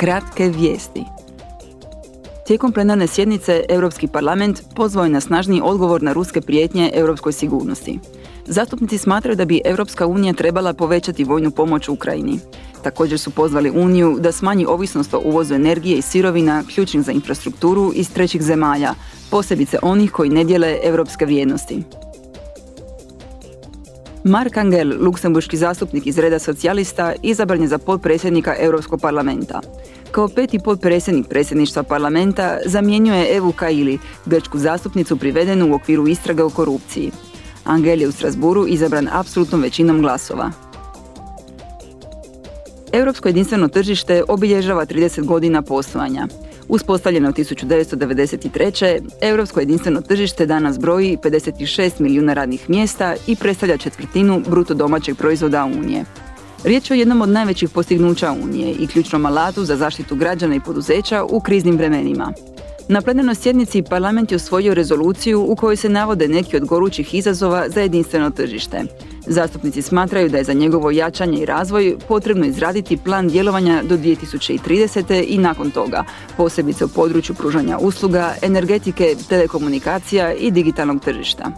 Kratke vijesti. Tijekom plenarne sjednice Europski parlament pozvao je na snažniji odgovor na ruske prijetnje europskoj sigurnosti. Zastupnici smatraju da bi Europska unija trebala povećati vojnu pomoć Ukrajini. Također su pozvali Uniju da smanji ovisnost o uvozu energije i sirovina ključnih za infrastrukturu iz trećih zemalja, posebice onih koji ne dijele europske vrijednosti. Mark Angel, luksemburški zastupnik iz reda socijalista, izabran je za potpredsjednika Europskog parlamenta. Kao peti potpredsjednik predsjedništva parlamenta zamjenjuje Evu Kaili, grčku zastupnicu privedenu u okviru istrage o korupciji. Angel je u Strasburu izabran apsolutnom većinom glasova. Europsko jedinstveno tržište obilježava 30 godina poslovanja. Uspostavljeno 1993. Europsko jedinstveno tržište danas broji 56 milijuna radnih mjesta i predstavlja četvrtinu bruto domaćeg proizvoda Unije. Riječ je o jednom od najvećih postignuća Unije i ključnom alatu za zaštitu građana i poduzeća u kriznim vremenima. Na plenarnoj sjednici parlament je usvojio rezoluciju u kojoj se navode neki od gorućih izazova za jedinstveno tržište. Zastupnici smatraju da je za njegovo jačanje i razvoj potrebno izraditi plan djelovanja do 2030. i nakon toga, posebice u području pružanja usluga, energetike, telekomunikacija i digitalnog tržišta.